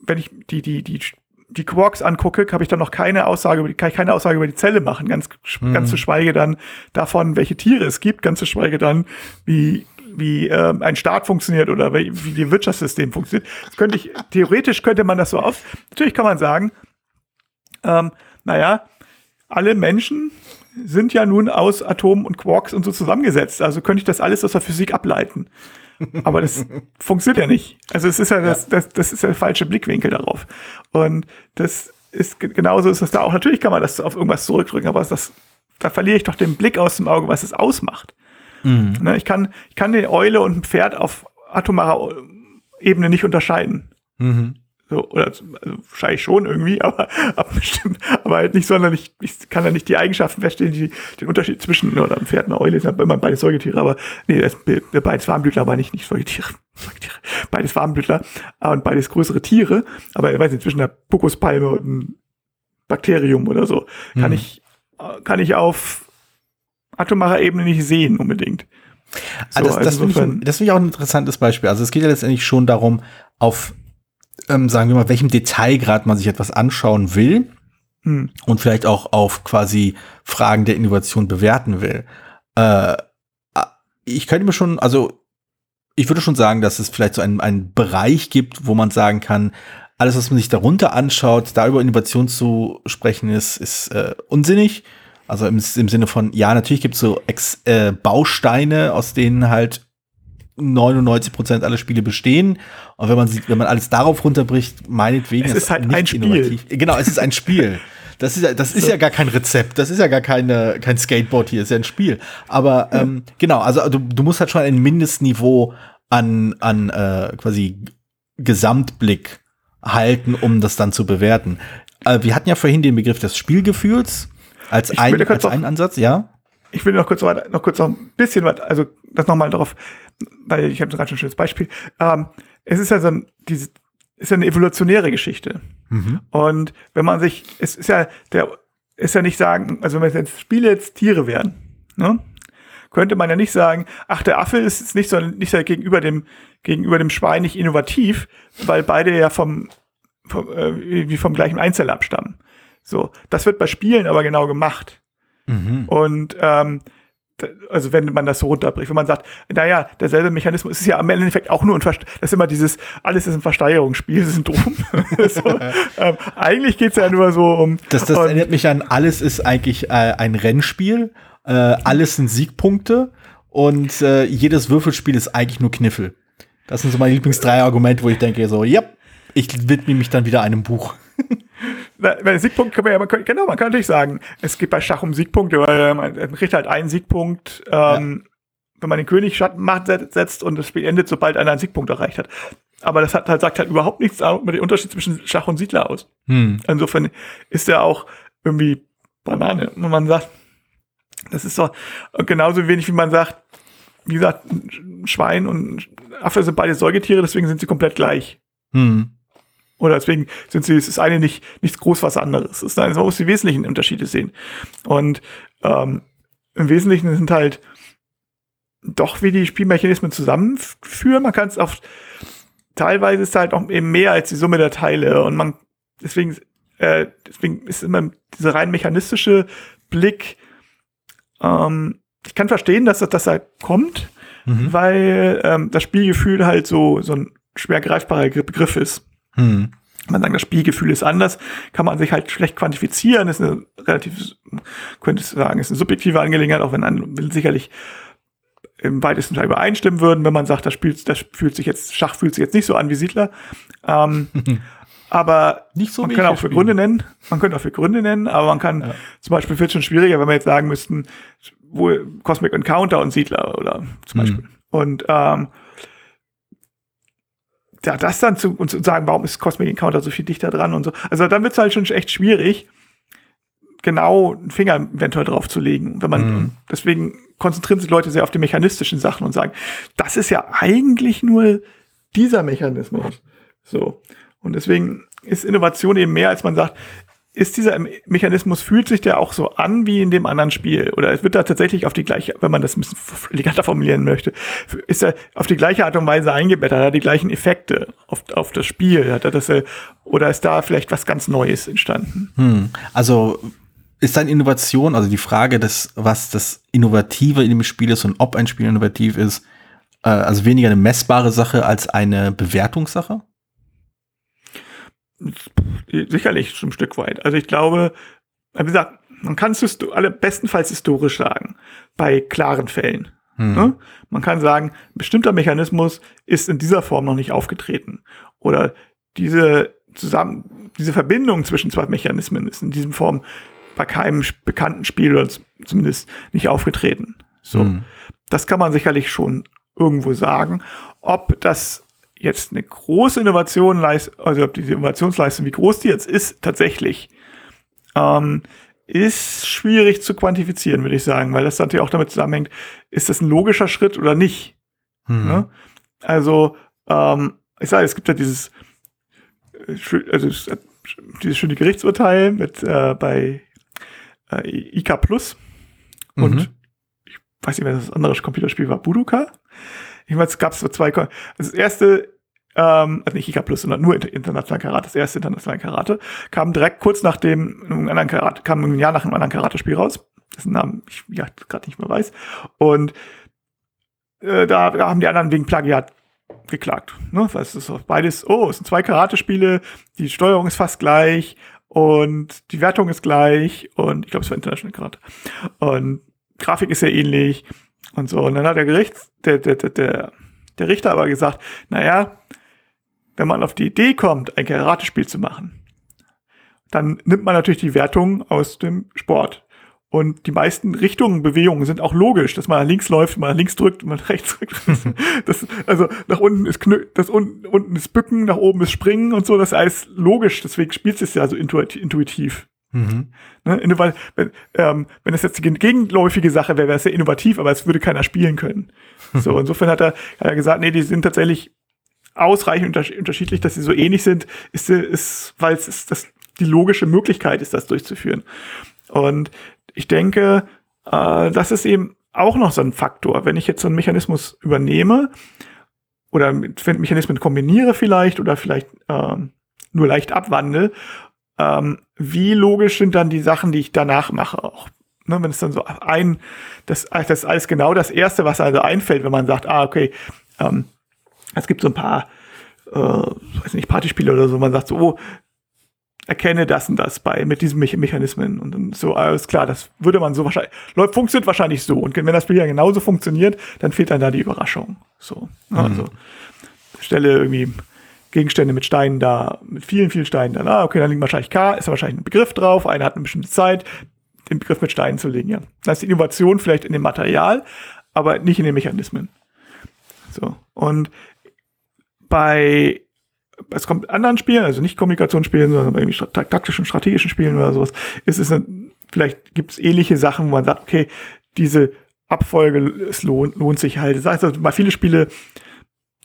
[SPEAKER 3] wenn ich die, die, die, die Quarks angucke, habe ich dann noch keine Aussage über die, kann ich keine Aussage über die Zelle machen, ganz, mhm. ganz zu schweige dann davon, welche Tiere es gibt, ganz zu schweige dann, wie, wie äh, ein Staat funktioniert oder wie, wie die Wirtschaftssystem funktioniert. Das könnte ich, theoretisch könnte man das so auf. Natürlich kann man sagen, ähm, naja, alle Menschen sind ja nun aus Atomen und Quarks und so zusammengesetzt. Also könnte ich das alles aus der Physik ableiten. Aber das funktioniert ja nicht. Also es ist ja, das, das, das ist ja der falsche Blickwinkel darauf. Und das ist genauso ist das da auch. Natürlich kann man das auf irgendwas zurückdrücken, aber das, da verliere ich doch den Blick aus dem Auge, was es ausmacht. Mhm. Ne, ich, kann, ich kann eine Eule und ein Pferd auf atomarer Ebene nicht unterscheiden. Mhm. So, oder also wahrscheinlich schon irgendwie, aber, aber bestimmt, aber halt nicht sonderlich, ich kann da nicht die Eigenschaften feststellen, die den Unterschied zwischen oder ein Pferd und eine Eule sind immer beide Säugetiere, aber nee, das, beides Warmblütler, aber nicht, nicht Säugetiere. Säugetiere. Beides Warmblütler und beides größere Tiere, aber ich weiß nicht, zwischen einer Pokuspalme und einem Bakterium oder so, kann mhm. ich, kann ich auf atomarer Ebene nicht sehen unbedingt.
[SPEAKER 2] Ah, so, das, das also finde ich, find ich auch ein interessantes Beispiel. Also es geht ja letztendlich schon darum, auf ähm, sagen wir mal, welchem Detailgrad man sich etwas anschauen will hm. und vielleicht auch auf quasi Fragen der Innovation bewerten will. Äh, ich könnte mir schon, also ich würde schon sagen, dass es vielleicht so einen, einen Bereich gibt, wo man sagen kann, alles, was man sich darunter anschaut, da über Innovation zu sprechen, ist, ist äh, unsinnig. Also im, im Sinne von, ja, natürlich gibt es so Ex äh, Bausteine, aus denen halt 99 Prozent aller Spiele bestehen. Und wenn man sieht, wenn man alles darauf runterbricht, meinetwegen.
[SPEAKER 3] Es ist halt ein Spiel. Innovativ.
[SPEAKER 2] Genau, es ist ein Spiel. Das ist, ja, das ist ja gar kein Rezept, das ist ja gar keine, kein Skateboard hier, ist ja ein Spiel. Aber ja. ähm, genau, also du, du musst halt schon ein Mindestniveau an, an äh, quasi Gesamtblick halten, um das dann zu bewerten. Äh, wir hatten ja vorhin den Begriff des Spielgefühls als, ein, als einen Ansatz, ja?
[SPEAKER 3] Ich will noch kurz weiter, noch kurz noch ein bisschen weiter, also das nochmal darauf weil ich habe gerade schon ein schönes Beispiel. Ähm, es ist ja so ein, diese, ist ja eine evolutionäre Geschichte. Mhm. Und wenn man sich, es ist ja, der ist ja nicht sagen, also wenn jetzt Spiele jetzt Tiere wären, ne? könnte man ja nicht sagen, ach, der Affe ist nicht so, nicht so gegenüber dem, gegenüber dem Schwein nicht innovativ, weil beide ja vom, vom äh, wie vom gleichen Einzeller abstammen. So, das wird bei Spielen aber genau gemacht. Mhm. Und ähm, also wenn man das so runterbricht, wenn man sagt, naja, derselbe Mechanismus ist ja am Endeffekt auch nur ein Verst das ist immer dieses, alles ist ein Versteigerungsspiel-Syndrom. so, ähm, eigentlich geht's ja nur so um.
[SPEAKER 2] Das, das erinnert mich an, alles ist eigentlich äh, ein Rennspiel, äh, alles sind Siegpunkte und äh, jedes Würfelspiel ist eigentlich nur Kniffel. Das sind so meine Lieblings drei Argumente, wo ich denke so, ja, ich widme mich dann wieder einem Buch.
[SPEAKER 3] bei Siegpunkt kann man ja, man kann, genau, man kann natürlich sagen, es geht bei Schach um Siegpunkte, weil man kriegt halt einen Siegpunkt, ähm, ja. wenn man den König Macht setzt und das Spiel endet, sobald einer einen Siegpunkt erreicht hat. Aber das hat halt, sagt halt überhaupt nichts über den Unterschied zwischen Schach und Siedler aus. Hm. Insofern ist er auch irgendwie Banane. Und man sagt, das ist doch genauso wenig, wie man sagt, wie gesagt, Schwein und Affe sind beide Säugetiere, deswegen sind sie komplett gleich. Hm. Oder deswegen sind sie, es ist eine nicht, nichts groß was anderes. Es ist, man muss die wesentlichen Unterschiede sehen. Und ähm, im Wesentlichen sind halt doch, wie die Spielmechanismen zusammenführen. Man kann es auf teilweise ist halt auch eben mehr als die Summe der Teile und man deswegen äh, deswegen ist immer dieser rein mechanistische Blick. Ähm, ich kann verstehen, dass das, das halt kommt, mhm. weil ähm, das Spielgefühl halt so so ein schwer greifbarer Begriff ist. Mhm. Man sagt, das Spielgefühl ist anders, kann man sich halt schlecht quantifizieren, ist eine relativ, könnte ich sagen, ist eine subjektive Angelegenheit, auch wenn man will sicherlich im weitesten Teil übereinstimmen würden, wenn man sagt, das, spielt, das fühlt sich jetzt, Schach fühlt sich jetzt nicht so an wie Siedler. Ähm, aber
[SPEAKER 2] nicht so
[SPEAKER 3] man kann auch für Gründe nennen, man könnte auch für Gründe nennen, aber man kann ja. zum Beispiel wird es schon schwieriger, wenn wir jetzt sagen müssten, wo Cosmic Encounter und Siedler oder zum Beispiel. Mhm. Und ähm, ja, das dann zu, und zu sagen, warum ist Cosmic Encounter so viel dichter dran und so. Also dann wird es halt schon echt schwierig, genau einen Finger eventuell drauf zu legen. Wenn man, mhm. deswegen konzentrieren sich Leute sehr auf die mechanistischen Sachen und sagen, das ist ja eigentlich nur dieser Mechanismus. So. Und deswegen ist Innovation eben mehr, als man sagt, ist dieser Mechanismus, fühlt sich der auch so an wie in dem anderen Spiel? Oder es wird da tatsächlich auf die gleiche, wenn man das ein bisschen eleganter formulieren möchte, ist er auf die gleiche Art und Weise eingebettet, hat er die gleichen Effekte auf, auf das Spiel, hat er das, äh, oder ist da vielleicht was ganz Neues entstanden?
[SPEAKER 2] Hm. Also ist dann Innovation, also die Frage des, was das Innovative in dem Spiel ist und ob ein Spiel innovativ ist, äh, also weniger eine messbare Sache als eine Bewertungssache?
[SPEAKER 3] Sicherlich ein Stück weit. Also ich glaube, wie gesagt, man kann es alle bestenfalls historisch sagen, bei klaren Fällen. Hm. Ne? Man kann sagen, ein bestimmter Mechanismus ist in dieser Form noch nicht aufgetreten. Oder diese zusammen, diese Verbindung zwischen zwei Mechanismen ist in diesem Form bei keinem bekannten Spiel oder zumindest nicht aufgetreten. So. Hm. Das kann man sicherlich schon irgendwo sagen. Ob das jetzt eine große Innovation leistet, also ob diese Innovationsleistung, wie groß die jetzt ist, tatsächlich, ähm, ist schwierig zu quantifizieren, würde ich sagen, weil das natürlich auch damit zusammenhängt, ist das ein logischer Schritt oder nicht? Hm. Ne? Also, ähm, ich sage, es gibt ja dieses, äh, also dieses schöne Gerichtsurteil mit äh, bei äh, IK Plus und mhm. ich weiß nicht, wer das andere Computerspiel war, Budoka. Ich meine, es gab so zwei, also das erste, ähm, also nicht IK Plus, sondern nur international Karate, das erste internationale Karate, kam direkt kurz nach dem einem anderen Karate, kam ein Jahr nach einem anderen Karate-Spiel raus, dessen Namen ich ja gerade nicht mehr weiß. Und äh, da, da haben die anderen wegen Plagiat geklagt. Ne? Weil es ist beides, oh, es sind zwei Karate-Spiele, die Steuerung ist fast gleich und die Wertung ist gleich und ich glaube, es war International Karate. Und Grafik ist sehr ähnlich und so. Und dann hat der Gerichts, der, der, der, der, der Richter aber gesagt, naja, wenn man auf die Idee kommt, ein Karate-Spiel zu machen, dann nimmt man natürlich die Wertung aus dem Sport. Und die meisten Richtungen, Bewegungen sind auch logisch, dass man nach links läuft, man nach links drückt man nach rechts drückt. das, also nach unten ist Knö das un unten ist Bücken, nach oben ist Springen und so, das ist alles logisch, deswegen spielt es ja so intuitiv. Mhm. Ne, weil, wenn, ähm, wenn es jetzt die gegenläufige Sache wäre, wäre es sehr innovativ, aber es würde keiner spielen können. So, insofern hat er, hat er gesagt, nee, die sind tatsächlich ausreichend unterschiedlich, dass sie so ähnlich sind, ist, ist weil es ist das, die logische Möglichkeit ist, das durchzuführen. Und ich denke, äh, das ist eben auch noch so ein Faktor. Wenn ich jetzt so einen Mechanismus übernehme oder mit Mechanismen kombiniere vielleicht oder vielleicht ähm, nur leicht abwandle, ähm, wie logisch sind dann die Sachen, die ich danach mache auch. Ne, wenn es dann so ein, das, das ist alles genau das Erste, was also einfällt, wenn man sagt, ah, okay, ähm, es gibt so ein paar, äh, weiß nicht, Partyspiele oder so, man sagt so, oh, erkenne das und das bei mit diesen Me Mechanismen und dann so alles klar, das würde man so wahrscheinlich läuft funktioniert wahrscheinlich so und wenn das Spiel ja genauso funktioniert, dann fehlt dann da die Überraschung. So, ne, mhm. also stelle irgendwie Gegenstände mit Steinen da, mit vielen vielen Steinen da. Ah, okay, dann liegt wahrscheinlich K, ist da wahrscheinlich ein Begriff drauf, einer hat eine bestimmte Zeit, den Begriff mit Steinen zu legen, ja. Das ist die Innovation vielleicht in dem Material, aber nicht in den Mechanismen. So und bei es kommt anderen Spielen, also nicht Kommunikationsspielen, sondern irgendwie taktischen, strategischen Spielen oder sowas, ist es ein, vielleicht gibt es ähnliche Sachen, wo man sagt, okay, diese Abfolge, es lohnt, lohnt sich halt. Das heißt, also, bei viele Spiele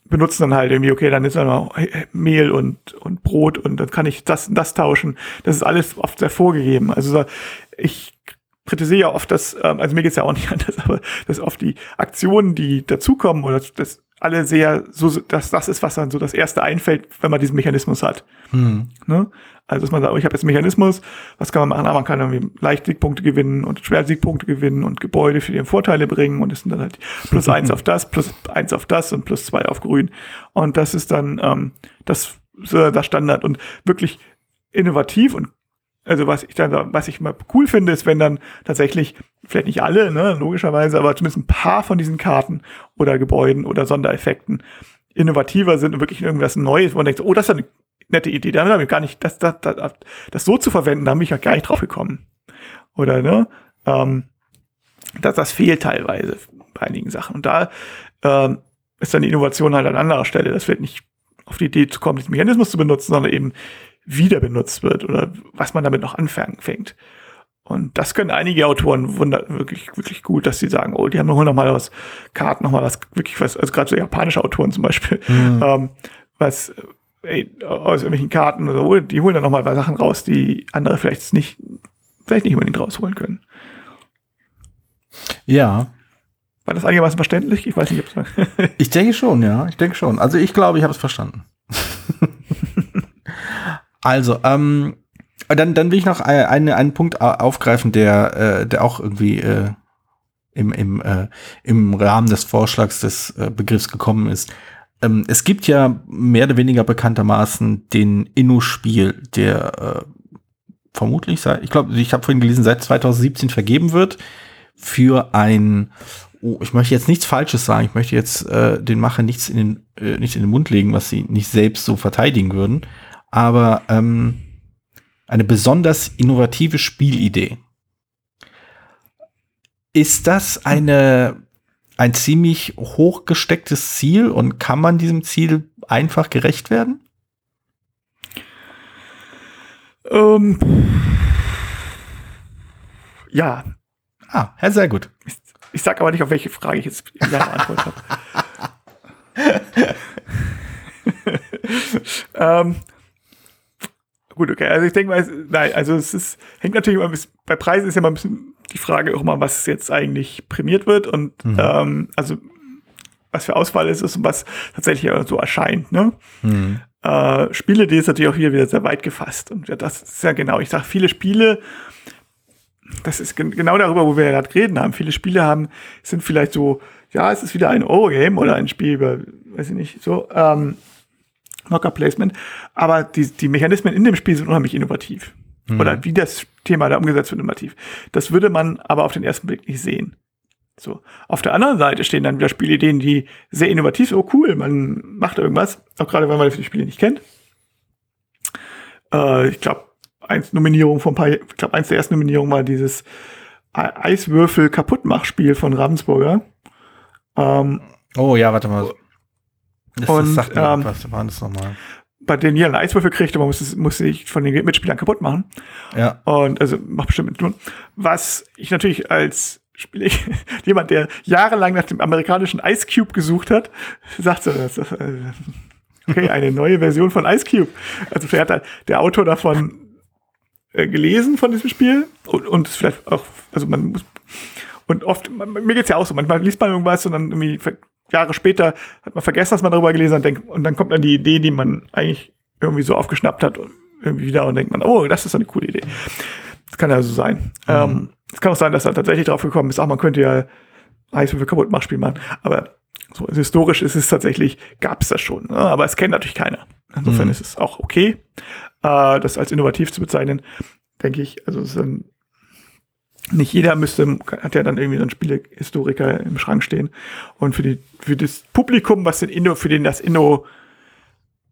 [SPEAKER 3] benutzen dann halt irgendwie, okay, dann ist dann noch Mehl und, und Brot und dann kann ich das und das tauschen. Das ist alles oft sehr vorgegeben. Also ich kritisiere ja oft, dass, ähm, also mir geht's ja auch nicht anders, aber dass oft die Aktionen, die dazukommen oder das alle sehr, so, dass das ist, was dann so das erste einfällt, wenn man diesen Mechanismus hat. Hm. Ne? Also, dass man sagt, oh, ich habe jetzt einen Mechanismus, was kann man machen? Ah, man kann irgendwie Leichtsiegpunkte gewinnen und Schwersiegpunkte gewinnen und Gebäude für die Vorteile bringen und es sind dann halt plus eins auf das, plus eins auf das und plus zwei auf grün. Und das ist dann ähm, das, das Standard und wirklich innovativ und also was ich dann, was ich mal cool finde, ist, wenn dann tatsächlich, vielleicht nicht alle, ne, logischerweise, aber zumindest ein paar von diesen Karten oder Gebäuden oder Sondereffekten innovativer sind und wirklich irgendwas Neues, wo man denkt, oh, das ist eine nette Idee, da haben wir gar nicht, das, das, das, das so zu verwenden, da bin ich ja gar nicht drauf gekommen. Oder, ne? Ähm, das, das fehlt teilweise bei einigen Sachen. Und da ähm, ist dann die Innovation halt an anderer Stelle. Das wird nicht auf die Idee zu kommen, diesen Mechanismus zu benutzen, sondern eben wieder benutzt wird oder was man damit noch anfängt. Und das können einige Autoren wunder wirklich, wirklich gut, dass sie sagen, oh, die haben noch mal was, Karten noch mal was, wirklich was, also gerade so japanische Autoren zum Beispiel, mhm. ähm, was ey, aus irgendwelchen Karten oder so, die holen dann noch mal Sachen raus, die andere vielleicht nicht, vielleicht nicht unbedingt rausholen können.
[SPEAKER 2] Ja.
[SPEAKER 3] War das einigermaßen verständlich? Ich weiß nicht, ob es
[SPEAKER 2] Ich denke schon, ja. Ich denke schon. Also ich glaube, ich habe es verstanden. Also, ähm, dann, dann will ich noch einen, einen Punkt aufgreifen, der, äh, der auch irgendwie äh, im, im, äh, im Rahmen des Vorschlags des äh, Begriffs gekommen ist. Ähm, es gibt ja mehr oder weniger bekanntermaßen den Inno-Spiel, der äh, vermutlich seit, ich glaube, ich habe vorhin gelesen, seit 2017 vergeben wird für ein, oh, ich möchte jetzt nichts Falsches sagen, ich möchte jetzt äh, den Macher nichts in den, äh, nicht in den Mund legen, was sie nicht selbst so verteidigen würden, aber ähm, eine besonders innovative Spielidee. Ist das eine ein ziemlich hoch gestecktes Ziel und kann man diesem Ziel einfach gerecht werden?
[SPEAKER 3] Ähm, ja.
[SPEAKER 2] Ah, ja, sehr gut.
[SPEAKER 3] Ich, ich sag aber nicht, auf welche Frage ich jetzt ja Antwort habe. ähm, gut, okay. Also ich denke mal, nein, also es ist, hängt natürlich immer ein bisschen, bei Preisen ist ja mal ein bisschen die Frage auch mal, was jetzt eigentlich prämiert wird und mhm. ähm, also was für Auswahl es ist und was tatsächlich so erscheint. Ne? Mhm. Äh, Spiele, die ist natürlich auch hier wieder sehr weit gefasst. Und ja, das ist ja genau. Ich sage, viele Spiele, das ist gen genau darüber, wo wir ja gerade reden haben. Viele Spiele haben, sind vielleicht so, ja, es ist wieder ein Eurogame oder ein Spiel über, weiß ich nicht, so, ähm, Knocker Placement. Aber die, die Mechanismen in dem Spiel sind unheimlich innovativ. Mhm. Oder wie das Thema da umgesetzt wird, innovativ. Das würde man aber auf den ersten Blick nicht sehen. So. Auf der anderen Seite stehen dann wieder Spielideen, die sehr innovativ sind. Oh cool, man macht irgendwas. Auch gerade, wenn man die Spiele nicht kennt. Äh, ich glaube, eins Nominierung von ein paar, ich glaube, eins der ersten Nominierungen war dieses Eiswürfel kaputtmachspiel von Ravensburger.
[SPEAKER 2] Ähm, oh ja, warte mal.
[SPEAKER 3] Das, und, das sagt mir ähm, was war das nochmal? Bei denen jeder einen Eiswürfel kriegt, aber muss, muss sich von den Mitspielern kaputt machen.
[SPEAKER 2] Ja.
[SPEAKER 3] Und also macht bestimmt mit tun. Was ich natürlich als Spieler, jemand, der jahrelang nach dem amerikanischen Ice Cube gesucht hat, sagt so, das, das, äh, okay, eine neue Version von Ice Cube. Also vielleicht hat der Autor davon äh, gelesen von diesem Spiel und, und vielleicht auch, also man muss, und oft, mir geht's ja auch so, manchmal liest man irgendwas und dann irgendwie Jahre später hat man vergessen, dass man darüber gelesen hat denkt, und dann kommt dann die Idee, die man eigentlich irgendwie so aufgeschnappt hat und irgendwie wieder und denkt man, oh, das ist eine coole Idee. Das kann ja so sein. Mhm. Ähm, es kann auch sein, dass er tatsächlich drauf gekommen ist, ach, man könnte ja Eiswürfel kaputt machen, Spiel machen. Aber so historisch ist es tatsächlich, gab es das schon. Ne? Aber es kennt natürlich keiner. Insofern mhm. ist es auch okay, äh, das als innovativ zu bezeichnen, denke ich. Also es ist ein nicht jeder müsste, hat ja dann irgendwie so einen Spielehistoriker im Schrank stehen. Und für die, für das Publikum, was den Inno, für den das Inno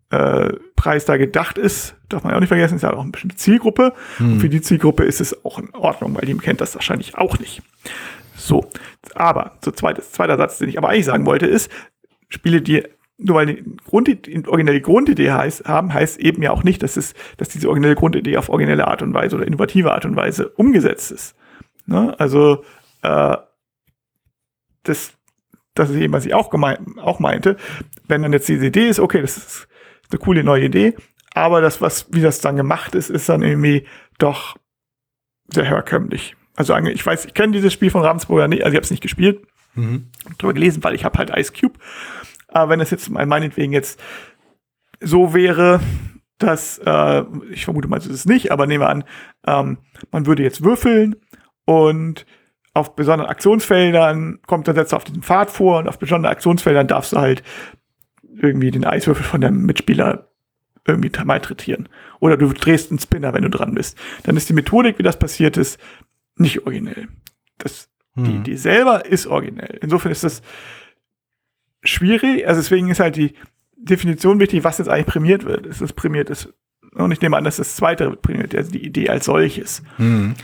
[SPEAKER 3] äh, Preis da gedacht ist, darf man ja auch nicht vergessen, ist ja auch eine bestimmte Zielgruppe. Hm. Und für die Zielgruppe ist es auch in Ordnung, weil die kennt das wahrscheinlich auch nicht. So. Aber, so zweites, zweiter Satz, den ich aber eigentlich sagen wollte, ist, Spiele, die nur weil die, Grund, die originelle Grundidee heißt, haben, heißt eben ja auch nicht, dass es, dass diese originelle Grundidee auf originelle Art und Weise oder innovative Art und Weise umgesetzt ist. Ne? Also äh, das, das ist eben, was ich auch, gemein, auch meinte, wenn dann jetzt diese Idee ist, okay, das ist eine coole neue Idee, aber das, was, wie das dann gemacht ist, ist dann irgendwie doch sehr herkömmlich. Also ich weiß, ich kenne dieses Spiel von Ravensburger nicht, also ich habe es nicht gespielt, mhm. drüber gelesen, weil ich habe halt Ice Cube. Aber wenn es jetzt meinetwegen jetzt so wäre, dass, äh, ich vermute mal, es ist nicht, aber nehmen wir an, ähm, man würde jetzt würfeln und auf besonderen Aktionsfeldern kommt der Setzer auf diesem Pfad vor und auf besonderen Aktionsfeldern darfst du halt irgendwie den Eiswürfel von deinem Mitspieler irgendwie malträtieren. Oder du drehst einen Spinner, wenn du dran bist. Dann ist die Methodik, wie das passiert ist, nicht originell. Das, hm. die Idee selber ist originell. Insofern ist das schwierig. Also deswegen ist halt die Definition wichtig, was jetzt eigentlich prämiert wird. Ist es prämiert ist, und ich nehme an, dass das zweite prämiert, also die Idee als solches. Hm.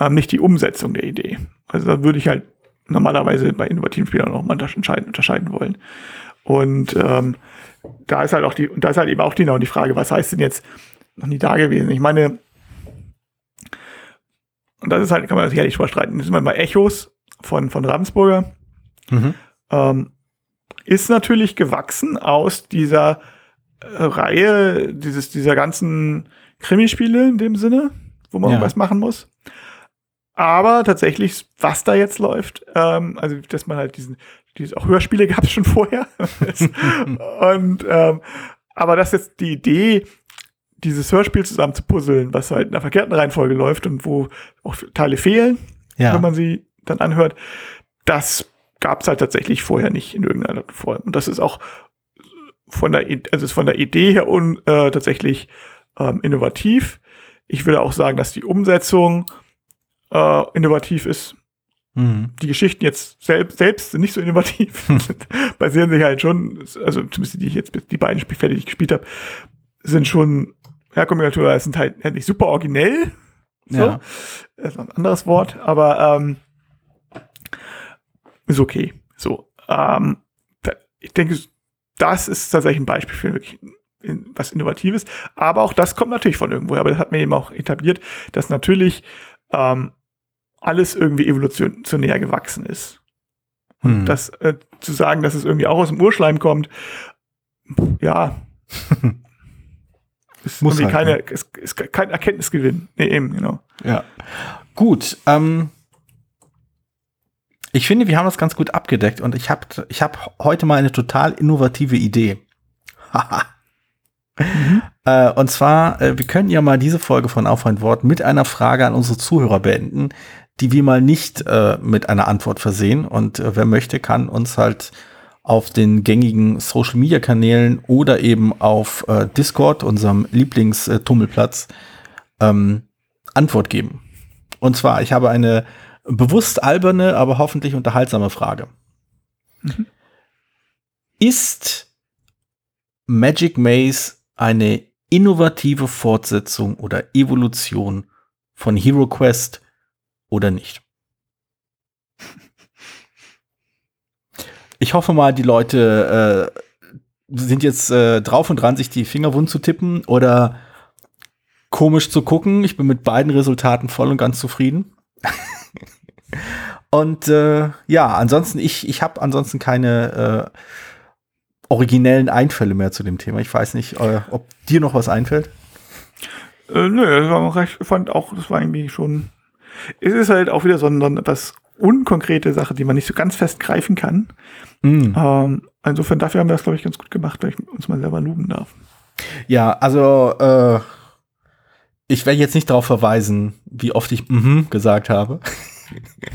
[SPEAKER 3] Ähm, nicht die Umsetzung der Idee. Also da würde ich halt normalerweise bei innovativen Spielern noch mal unterscheiden, unterscheiden wollen. Und ähm, da ist halt auch die, und da ist halt eben auch die, die Frage, was heißt denn jetzt noch nie da gewesen? Ich meine, und das ist halt, kann man sicherlich vorstreiten, das sind mal Echos von, von Ravensburger. Mhm. Ähm, ist natürlich gewachsen aus dieser äh, Reihe, dieses, dieser ganzen Krimispiele in dem Sinne, wo man ja. was machen muss. Aber tatsächlich, was da jetzt läuft, ähm, also dass man halt diesen, diese auch Hörspiele gab es schon vorher. und ähm, aber das jetzt die Idee, dieses Hörspiel zusammen zu puzzeln, was halt in der verkehrten Reihenfolge läuft und wo auch Teile fehlen, ja. wenn man sie dann anhört, das gab es halt tatsächlich vorher nicht in irgendeiner Form. Und das ist auch von der, also ist von der Idee her un, äh, tatsächlich ähm, innovativ. Ich würde auch sagen, dass die Umsetzung äh, innovativ ist. Mhm. Die Geschichten jetzt selbst, selbst sind nicht so innovativ. Basieren sich halt schon, also zumindest die ich jetzt die beiden Spielfälle, die ich gespielt habe, sind schon Herkombinator sind halt, halt nicht super originell. So. Ja. Das ist ein anderes Wort, aber ähm, ist okay. So. Ähm, ich denke, das ist tatsächlich ein Beispiel für wirklich was Innovatives. Aber auch das kommt natürlich von irgendwo. Aber das hat mir eben auch etabliert, dass natürlich ähm, alles irgendwie evolutionär gewachsen ist. Und hm. das äh, zu sagen, dass es irgendwie auch aus dem Urschleim kommt, ja, ist Muss halt, keine, ne? ist, ist kein Erkenntnisgewinn. Nee, eben, genau.
[SPEAKER 2] Ja. Gut, ähm, ich finde, wir haben das ganz gut abgedeckt und ich habe ich hab heute mal eine total innovative Idee. mhm. äh, und zwar, äh, wir könnten ja mal diese Folge von Auf ein Wort mit einer Frage an unsere Zuhörer beenden, die wir mal nicht äh, mit einer Antwort versehen. Und äh, wer möchte, kann uns halt auf den gängigen Social Media Kanälen oder eben auf äh, Discord, unserem Lieblingstummelplatz, ähm, Antwort geben. Und zwar, ich habe eine bewusst alberne, aber hoffentlich unterhaltsame Frage. Mhm. Ist Magic Maze eine innovative Fortsetzung oder Evolution von Hero Quest oder nicht? Ich hoffe mal, die Leute äh, sind jetzt äh, drauf und dran, sich die Finger wund zu tippen oder komisch zu gucken. Ich bin mit beiden Resultaten voll und ganz zufrieden. und äh, ja, ansonsten, ich, ich habe ansonsten keine äh, originellen Einfälle mehr zu dem Thema. Ich weiß nicht, äh, ob dir noch was einfällt.
[SPEAKER 3] Äh, nö, das war recht, fand auch, das war irgendwie schon. Es ist halt auch wieder so eine etwas unkonkrete Sache, die man nicht so ganz fest greifen kann. Mm. Ähm, insofern dafür haben wir das, glaube ich, ganz gut gemacht, weil ich uns mal selber lugen darf.
[SPEAKER 2] Ja, also äh, ich werde jetzt nicht darauf verweisen, wie oft ich mhm gesagt habe.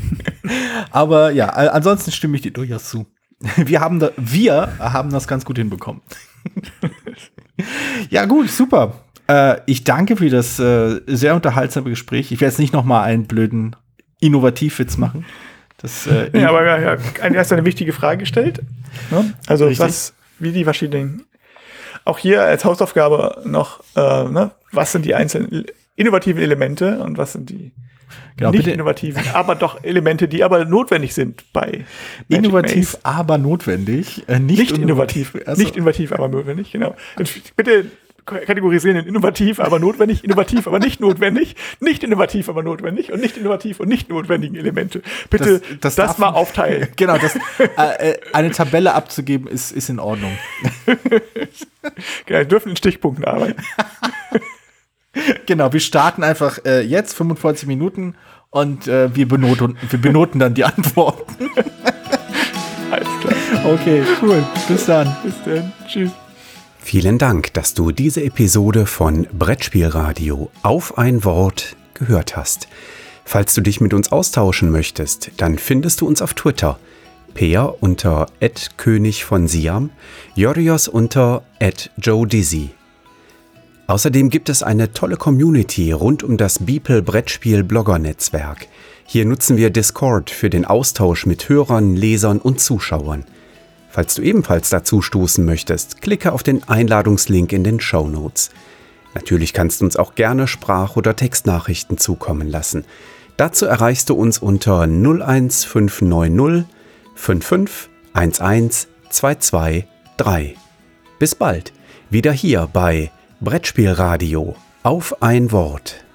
[SPEAKER 2] Aber ja, ansonsten stimme ich dir durchaus zu. Wir haben, da, wir haben das ganz gut hinbekommen. ja, gut, super. Äh, ich danke für das äh, sehr unterhaltsame Gespräch. Ich werde jetzt nicht noch mal einen blöden Innovativwitz machen.
[SPEAKER 3] Das, äh, ja, aber ja, ja, du hast eine wichtige Frage gestellt. Ne? Also Richtig. was, wie die verschiedenen, auch hier als Hausaufgabe noch, äh, ne? was sind die einzelnen innovativen Elemente und was sind die genau, nicht innovativen, aber doch Elemente, die aber notwendig sind bei
[SPEAKER 2] Magic Innovativ, Maze. aber notwendig.
[SPEAKER 3] Äh, nicht, nicht innovativ. Also. Nicht innovativ, aber notwendig, genau. Und bitte kategorisieren in innovativ, aber notwendig, innovativ, aber nicht notwendig, nicht innovativ, aber notwendig und nicht innovativ und nicht notwendigen Elemente. Bitte das, das, das mal aufteilen.
[SPEAKER 2] Genau, das, äh, äh, eine Tabelle abzugeben ist, ist in Ordnung.
[SPEAKER 3] genau, wir dürfen in Stichpunkten arbeiten.
[SPEAKER 2] genau, wir starten einfach äh, jetzt 45 Minuten und äh, wir, benoten, wir benoten dann die Antworten.
[SPEAKER 3] Alles klar.
[SPEAKER 2] Okay, cool. Bis dann.
[SPEAKER 3] Bis dann. Tschüss.
[SPEAKER 1] Vielen Dank, dass du diese Episode von Brettspielradio auf ein Wort gehört hast. Falls du dich mit uns austauschen möchtest, dann findest du uns auf Twitter. Peer unter König von Siam, Jorios unter Joe Dizzy. Außerdem gibt es eine tolle Community rund um das Beeple Brettspiel Blogger Netzwerk. Hier nutzen wir Discord für den Austausch mit Hörern, Lesern und Zuschauern. Falls du ebenfalls dazu stoßen möchtest, klicke auf den Einladungslink in den Show Notes. Natürlich kannst du uns auch gerne Sprach- oder Textnachrichten zukommen lassen. Dazu erreichst du uns unter 01590 55 11 223. Bis bald, wieder hier bei Brettspielradio auf ein Wort.